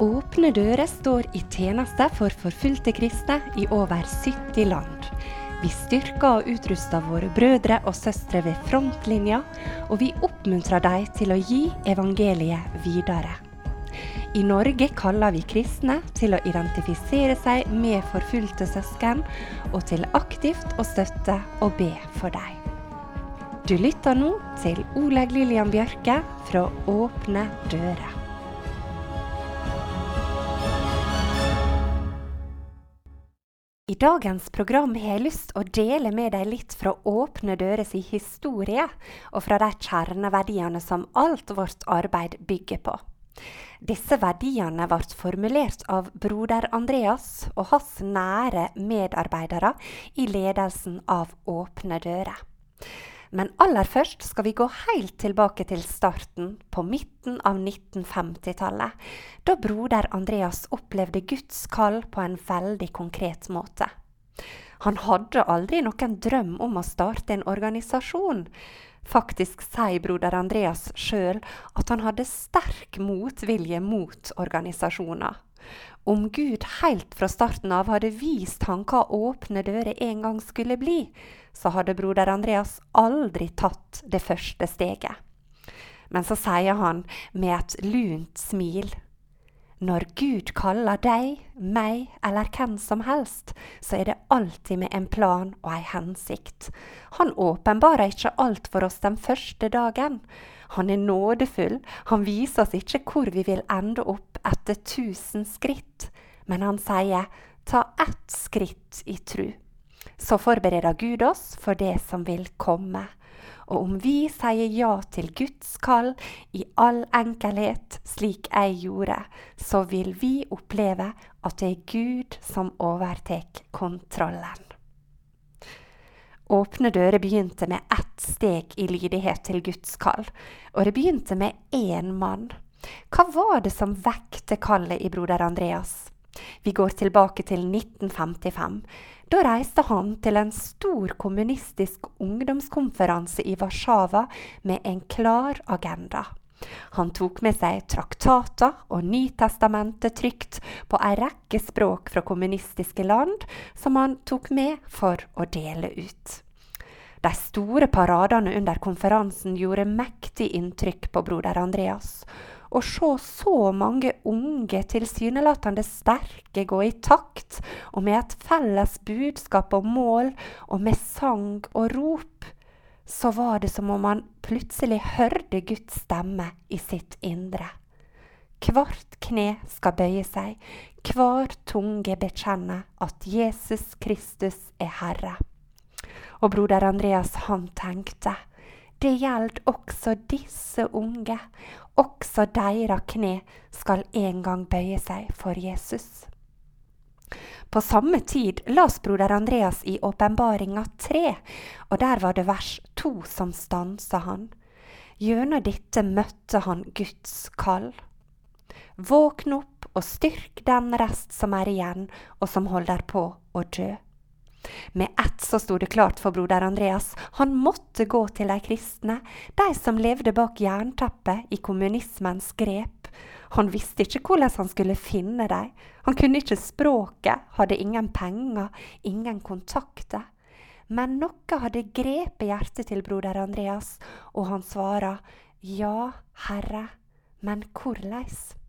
Åpne dører står i tjeneste for forfulgte kristne i over 70 land. Vi styrker og utruster våre brødre og søstre ved frontlinja, og vi oppmuntrer dem til å gi evangeliet videre. I Norge kaller vi kristne til å identifisere seg med forfulgte søsken, og til aktivt å støtte og be for dem. Du lytter nå til Oleg Lillian Bjørke fra Åpne dører. I dagens program har jeg lyst å dele med deg litt fra Åpne dører i historie, og fra de kjerneverdiene som alt vårt arbeid bygger på. Disse verdiene ble formulert av broder Andreas og hans nære medarbeidere i ledelsen av Åpne dører. Men aller først skal vi gå helt tilbake til starten, på midten av 1950-tallet, da broder Andreas opplevde Guds kall på en veldig konkret måte. Han hadde aldri noen drøm om å starte en organisasjon. Faktisk sier broder Andreas sjøl at han hadde sterk motvilje mot organisasjoner. Om Gud helt fra starten av hadde vist han hva Åpne dører en gang skulle bli, så hadde broder Andreas aldri tatt det første steget. Men så sier han med et lunt smil når Gud kaller deg, meg eller hvem som helst, så er det alltid med en plan og ei hensikt. Han åpenbarer ikke alt for oss den første dagen. Han er nådefull, han viser oss ikke hvor vi vil ende opp etter tusen skritt, men han sier ta ett skritt i tru. Så forbereder Gud oss for det som vil komme. Og om vi sier ja til Guds kall i all enkelhet, slik jeg gjorde, så vil vi oppleve at det er Gud som overtar kontrollen. Åpne dører begynte med ett steg i lydighet til Guds kall, og det begynte med én mann. Hva var det som vekte kallet i broder Andreas? Vi går tilbake til 1955. Da reiste han til en stor kommunistisk ungdomskonferanse i Warszawa med en klar agenda. Han tok med seg traktater og Nytestamentet trygt på ei rekke språk fra kommunistiske land, som han tok med for å dele ut. De store paradene under konferansen gjorde mektig inntrykk på broder Andreas, å se så mange unge, tilsynelatende sterke gå i takt, og med et felles budskap og mål, og med sang og rop, så var det som om han plutselig hørte Guds stemme i sitt indre. Hvert kne skal bøye seg, hver tunge bekjenne at Jesus Kristus er Herre. Og broder Andreas, han tenkte, det gjelder også disse unge, også deres kne skal en gang bøye seg for Jesus. På samme tid las broder Andreas i Åpenbaringa 3, og der var det vers 2 som stansa han. Gjennom dette møtte han Guds kall. Våkn opp og styrk den rest som er igjen, og som holder på å dø. Med ett så sto det klart for broder Andreas, han måtte gå til de kristne, de som levde bak jernteppet i kommunismens grep. Han visste ikke hvordan han skulle finne dem. Han kunne ikke språket, hadde ingen penger, ingen kontakter. Men noe hadde grepet hjertet til broder Andreas, og han svarer, Ja, Herre, men korleis?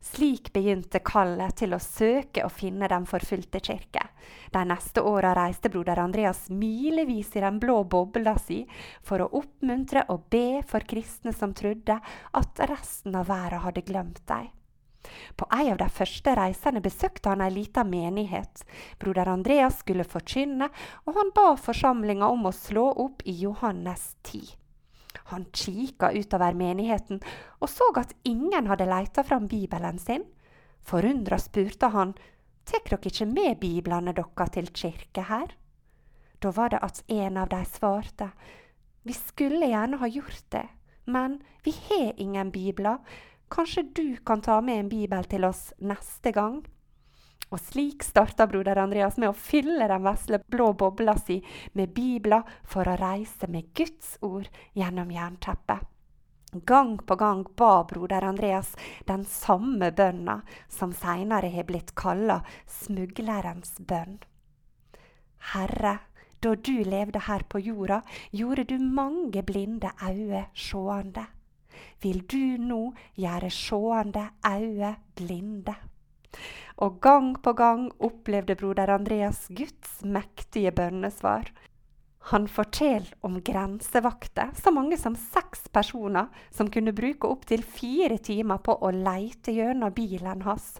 Slik begynte kallet til å søke og finne den forfulgte kirke. De neste åra reiste broder Andreas milevis i den blå bobla si for å oppmuntre og be for kristne som trodde at resten av verden hadde glemt dem. På en av de første reisene besøkte han ei lita menighet. Broder Andreas skulle forkynne, og han ba forsamlinga om å slå opp i Johannes 10. Han kikka utover menigheten og så at ingen hadde leita fram bibelen sin. Forundra spurte han, tek dere ikke med biblene deres til kirke her? Da var det at en av de svarte, vi skulle gjerne ha gjort det, men vi har ingen bibler, kanskje du kan ta med en bibel til oss neste gang? Og slik starta broder Andreas med å fylle den vesle blå bobla si med bibler for å reise med Guds ord gjennom jernteppet. Gang på gang ba broder Andreas den samme bønna som seinere har blitt kalla smuglerens bønn. Herre, da du levde her på jorda, gjorde du mange blinde øyne sjående. Vil du nå gjøre sjående øyne blinde? Og gang på gang opplevde broder Andreas Guds mektige bønnesvar. Han forteller om grensevakter, så mange som seks personer, som kunne bruke opptil fire timer på å leite gjennom bilen hans.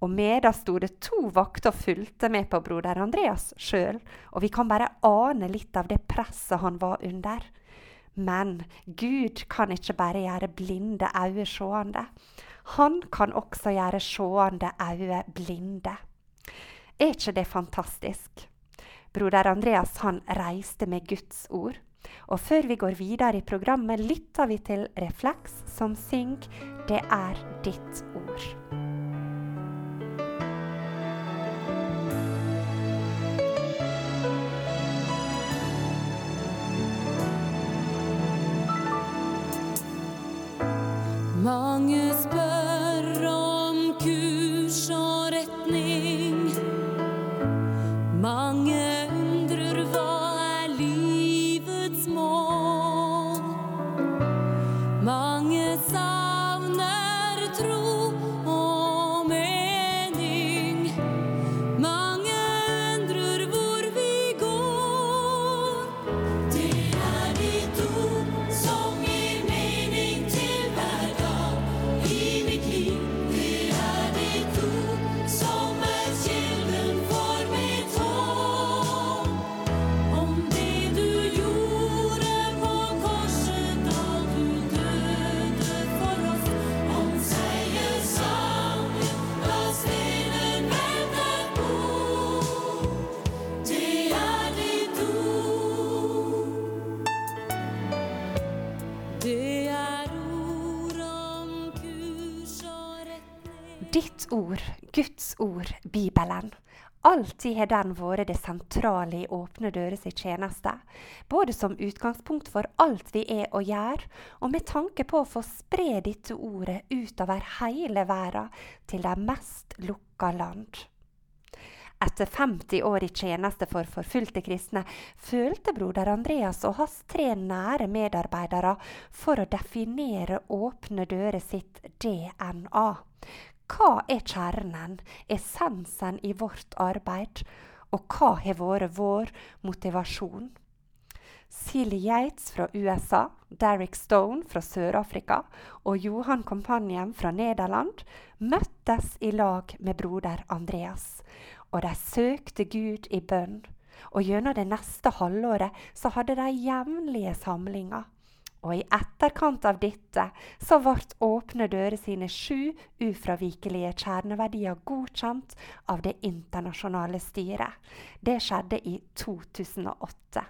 Og med da sto det to vakter og fulgte med på broder Andreas sjøl, og vi kan bare ane litt av det presset han var under. Men Gud kan ikke bare gjøre blinde øyne seende. Han kan også gjøre sjående øyne blinde. Er ikke det fantastisk? Broder Andreas han reiste med Guds ord. Og før vi går videre i programmet, lytter vi til Refleks, som synger 'Det er ditt ord'. Ditt ord, Guds ord, Bibelen. Alltid har den vært det sentrale i Åpne dører sin tjeneste, både som utgangspunkt for alt vi er og gjør, og med tanke på å få spre dette ordet utover hele verden til de mest lukka land. Etter 50 år i tjeneste for forfulgte kristne følte broder Andreas og hans tre nære medarbeidere for å definere Åpne dører sitt DNA. Hva er kjernen, essensen i vårt arbeid, og hva har vært vår motivasjon? Silly Yates fra USA, Derek Stone fra Sør-Afrika og Johan Kompanjen fra Nederland møttes i lag med broder Andreas, og de søkte Gud i bønn. Og gjennom det neste halvåret så hadde de jevnlige samlinger. Og i etterkant av dette så ble Åpne dører sine sju ufravikelige kjerneverdier godkjent av det internasjonale styret. Det skjedde i 2008.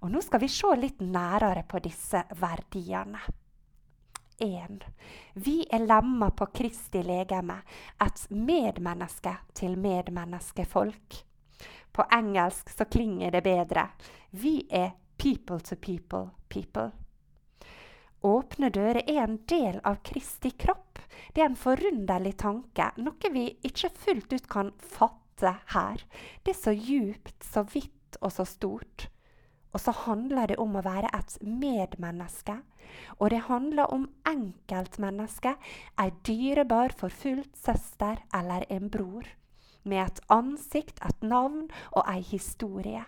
Og nå skal vi se litt nærere på disse verdiene. 1. Vi er lemmer på Kristi legeme, et medmenneske til medmenneskefolk. På engelsk så klinger det bedre. Vi er people to people people. Åpne dører er en del av Kristi kropp. Det er en forunderlig tanke, noe vi ikke fullt ut kan fatte her. Det er så djupt, så vidt og så stort. Og så handler det om å være et medmenneske. Og det handler om enkeltmennesket, ei dyrebar forfulgt søster eller en bror. Med et ansikt, et navn og ei historie.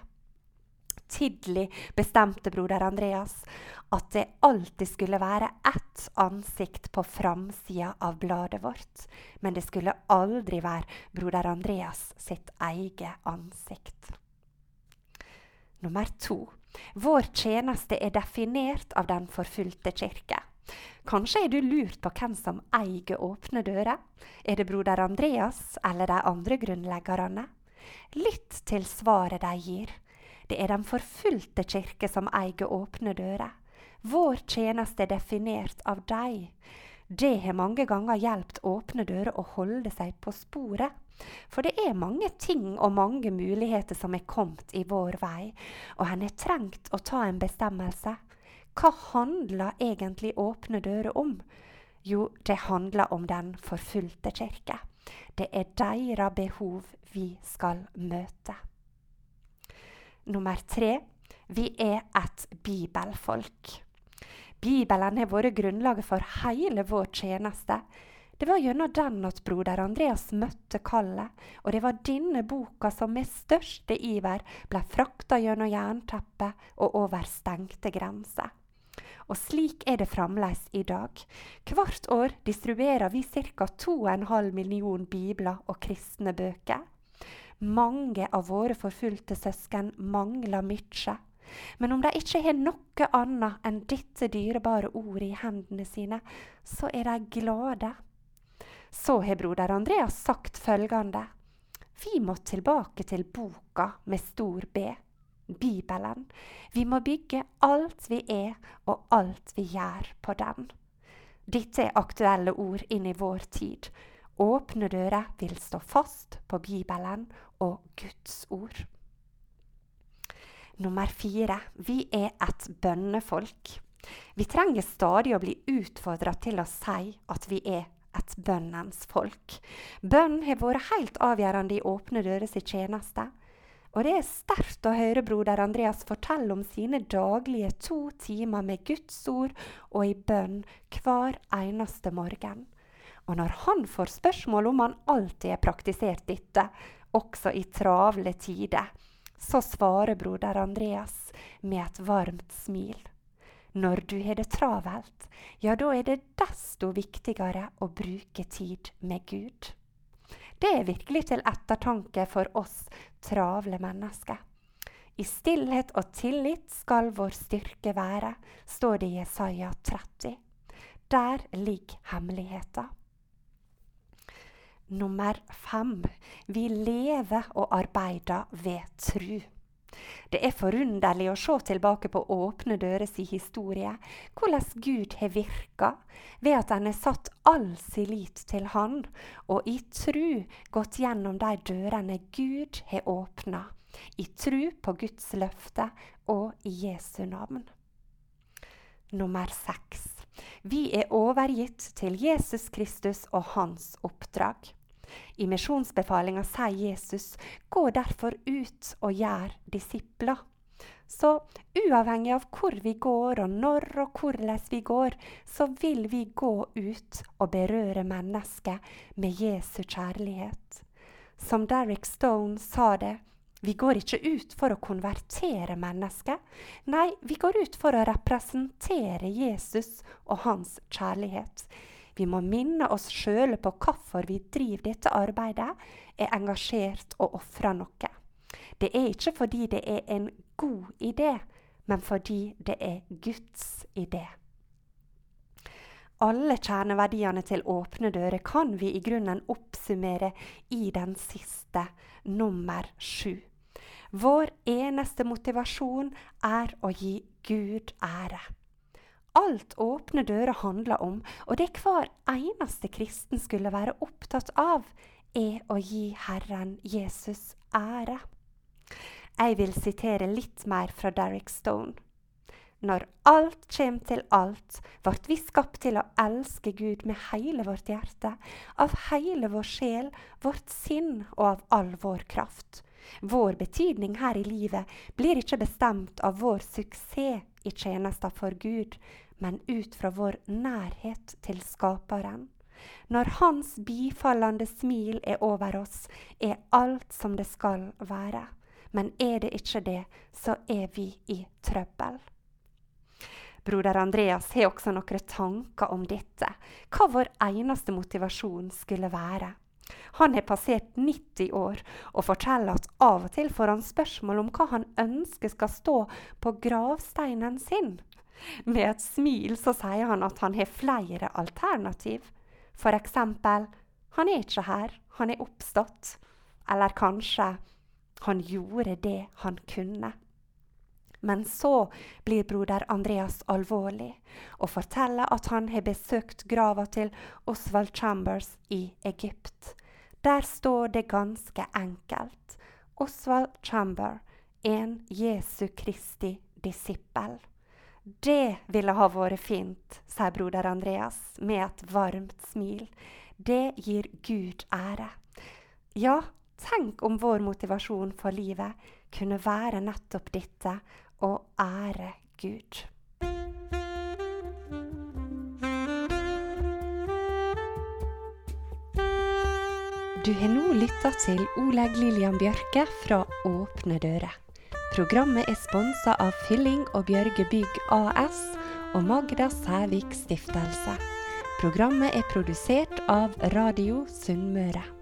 Tidlig bestemte broder Andreas at det alltid skulle være ett ansikt på framsida av bladet vårt. Men det skulle aldri være broder Andreas sitt eget ansikt. Nummer to. Vår tjeneste er definert av Den forfulgte kirke. Kanskje er du lurt på hvem som eier Åpne dører? Er det broder Andreas eller de andre grunnleggerne? Lytt til svaret de gir. Det er Den forfulgte kirke som eier Åpne dører. Vår tjeneste er definert av deg. Det har mange ganger hjulpet Åpne dører å holde seg på sporet. For det er mange ting og mange muligheter som er kommet i vår vei, og han har trengt å ta en bestemmelse. Hva handler egentlig Åpne dører om? Jo, det handler om den forfulgte kirke. Det er deres behov vi skal møte. Nummer tre vi er et bibelfolk. Bibelen har vært grunnlaget for hele vår tjeneste. Det var gjennom den at broder Andreas møtte kallet, og det var denne boka som med største iver ble frakta gjennom jernteppet og over stengte grenser. Og slik er det fremdeles i dag. Hvert år distribuerer vi ca. 2,5 million bibler og kristne bøker. Mange av våre forfulgte søsken mangler mykje. Men om de ikke har noe annet enn dette dyrebare ordet i hendene sine, så er de glade. Så har broder Andreas sagt følgende. Vi må tilbake til boka med stor B. Bibelen. Vi må bygge alt vi er og alt vi gjør på den. Dette er aktuelle ord inn i vår tid. Åpne dører vil stå fast på Bibelen og Guds ord. Nummer fire. Vi er et bønnefolk. Vi trenger stadig å bli utfordra til å si at vi er et bønnens folk. Bønn har vært helt avgjørende i Åpne dører sin tjeneste. Og det er sterkt å høre broder Andreas fortelle om sine daglige to timer med Guds ord og i bønn hver eneste morgen. Og når han får spørsmål om han alltid har praktisert dette, også i travle tider, så svarer broder Andreas med et varmt smil. Når du har det travelt, ja, da er det desto viktigere å bruke tid med Gud. Det er virkelig til ettertanke for oss travle mennesker. I stillhet og tillit skal vår styrke være, står det i Jesaja 30. Der ligger hemmeligheten. Nummer fem. Vi lever og arbeider ved tru. Det er forunderlig å se tilbake på Åpne dører si historie, hvordan Gud har virka ved at en har satt all sin lit til Han, og i tru gått gjennom de dørene Gud har åpna, i tru på Guds løfte og i Jesu navn. Nummer seks. Vi er overgitt til Jesus Kristus og hans oppdrag. I misjonsbefalinga sier Jesus, gå derfor ut og gjør disipler. Så uavhengig av hvor vi går, og når og hvordan vi går, så vil vi gå ut og berøre mennesker med Jesu kjærlighet. Som Derrick Stone sa det, vi går ikke ut for å konvertere mennesker. Nei, vi går ut for å representere Jesus og hans kjærlighet. Vi må minne oss sjøle på hvorfor vi driver dette arbeidet, er engasjert og ofrer noe. Det er ikke fordi det er en god idé, men fordi det er Guds idé. Alle kjerneverdiene til Åpne dører kan vi i grunnen oppsummere i den siste, nummer sju. Vår eneste motivasjon er å gi Gud ære. Alt Åpne dører handler om, og det hver eneste kristen skulle være opptatt av, er å gi Herren Jesus ære. Jeg vil sitere litt mer fra Derrick Stone. Når alt kjem til alt, vart vi skapt til å elske Gud med hele vårt hjerte, av hele vår sjel, vårt sinn og av all vår kraft. Vår betydning her i livet blir ikke bestemt av vår suksess i tjenesta for Gud, men ut fra vår nærhet til Skaperen. Når Hans bifallende smil er over oss, er alt som det skal være. Men er det ikke det, så er vi i trøbbel. Broder Andreas har også noen tanker om dette, hva vår eneste motivasjon skulle være. Han har passert 90 år og forteller at av og til får han spørsmål om hva han ønsker skal stå på gravsteinen sin. Med et smil så sier han at han har flere alternativ. For eksempel han er ikke her, han er oppstått. Eller kanskje han gjorde det han kunne. Men så blir broder Andreas alvorlig og forteller at han har besøkt grava til Oswald Chambers i Egypt. Der står det ganske enkelt. Oswald Chamber, en Jesu Kristi disippel. Det ville ha vært fint, sier broder Andreas med et varmt smil. Det gir Gud ære. Ja, tenk om vår motivasjon for livet kunne være nettopp dette, å ære Gud. Du har nå lytta til Oleg Lillian Bjørke fra Åpne dører. Programmet er sponsa av Fylling og Bjørge Bygg AS og Magda Sævik Stiftelse. Programmet er produsert av Radio Sunnmøre.